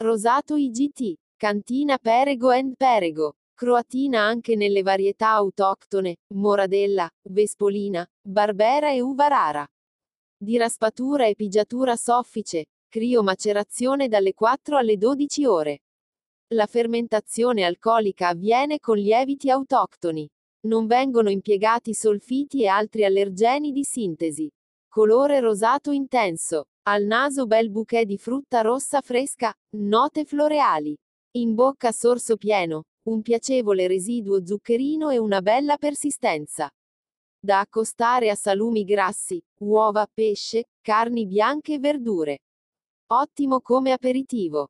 Rosato IGT. Cantina Perego and Perego. Croatina anche nelle varietà autoctone, Moradella, Vespolina, Barbera e Uva rara. Di raspatura e pigiatura soffice, crio macerazione dalle 4 alle 12 ore. La fermentazione alcolica avviene con lieviti autoctoni. Non vengono impiegati solfiti e altri allergeni di sintesi. Colore rosato intenso. Al naso bel bouquet di frutta rossa fresca, note floreali. In bocca sorso pieno, un piacevole residuo zuccherino e una bella persistenza. Da accostare a salumi grassi, uova, pesce, carni bianche e verdure. Ottimo come aperitivo.